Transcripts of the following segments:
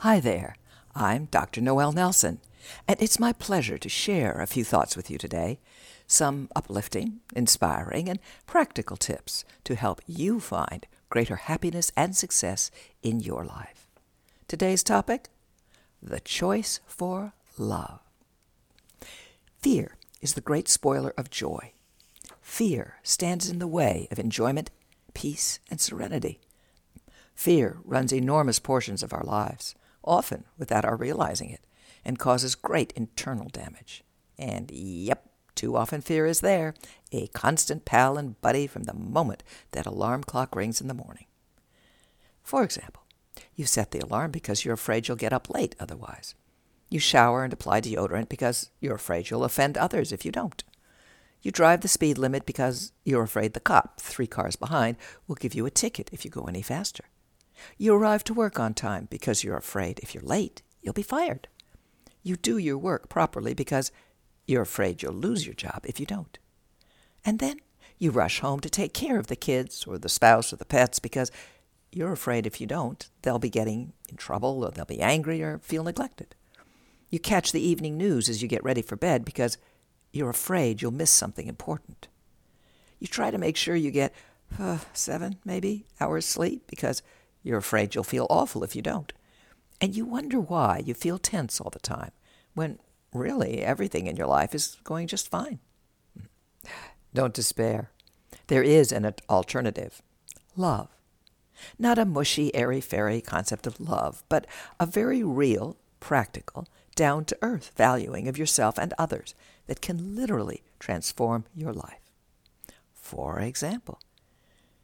Hi there, I'm Dr. Noel Nelson, and it's my pleasure to share a few thoughts with you today. Some uplifting, inspiring, and practical tips to help you find greater happiness and success in your life. Today's topic the choice for love. Fear is the great spoiler of joy. Fear stands in the way of enjoyment, peace, and serenity. Fear runs enormous portions of our lives, often without our realizing it, and causes great internal damage. And yep, too often fear is there, a constant pal and buddy from the moment that alarm clock rings in the morning. For example, you set the alarm because you're afraid you'll get up late otherwise. You shower and apply deodorant because you're afraid you'll offend others if you don't. You drive the speed limit because you're afraid the cop, three cars behind, will give you a ticket if you go any faster. You arrive to work on time because you're afraid if you're late, you'll be fired. You do your work properly because you're afraid you'll lose your job if you don't. And then you rush home to take care of the kids or the spouse or the pets because you're afraid if you don't, they'll be getting in trouble or they'll be angry or feel neglected. You catch the evening news as you get ready for bed because you're afraid you'll miss something important. You try to make sure you get uh, seven, maybe, hours sleep because you're afraid you'll feel awful if you don't. And you wonder why you feel tense all the time when really everything in your life is going just fine. Don't despair. There is an alternative love. Not a mushy, airy fairy concept of love, but a very real, practical, down to earth valuing of yourself and others that can literally transform your life. For example,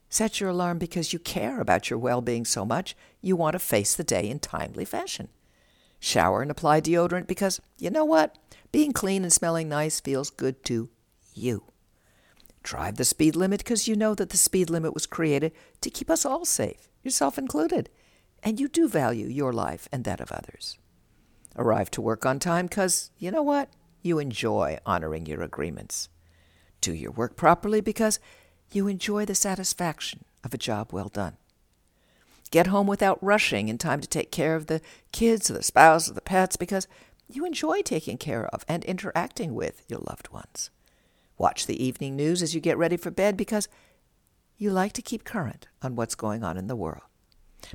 set your alarm because you care about your well being so much you want to face the day in timely fashion. Shower and apply deodorant because, you know what? Being clean and smelling nice feels good to you. Drive the speed limit because you know that the speed limit was created to keep us all safe, yourself included, and you do value your life and that of others. Arrive to work on time because, you know what? You enjoy honoring your agreements. Do your work properly because you enjoy the satisfaction of a job well done. Get home without rushing in time to take care of the kids or the spouse or the pets because you enjoy taking care of and interacting with your loved ones. Watch the evening news as you get ready for bed because you like to keep current on what's going on in the world.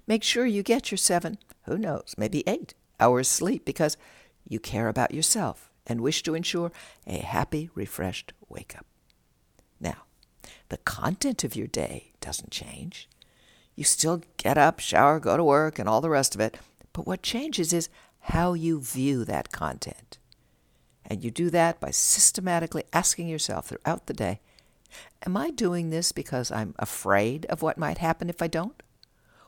Make sure you get your seven, who knows, maybe eight hours sleep because you care about yourself and wish to ensure a happy, refreshed wake up. Now, the content of your day doesn't change. You still get up, shower, go to work, and all the rest of it, but what changes is how you view that content. And you do that by systematically asking yourself throughout the day Am I doing this because I'm afraid of what might happen if I don't?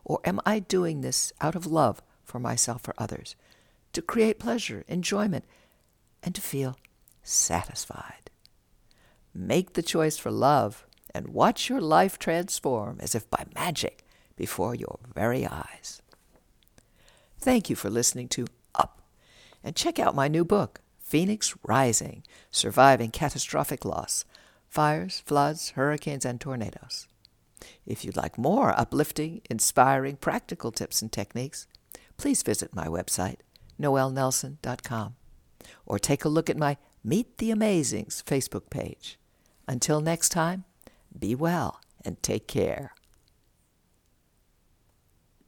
Or am I doing this out of love for myself or others, to create pleasure, enjoyment, and to feel satisfied? Make the choice for love and watch your life transform as if by magic before your very eyes. Thank you for listening to Up, and check out my new book, Phoenix Rising Surviving Catastrophic Loss Fires, Floods, Hurricanes, and Tornadoes. If you'd like more uplifting, inspiring, practical tips and techniques, please visit my website, noelnelson.com, or take a look at my Meet the Amazings Facebook page. Until next time, be well and take care.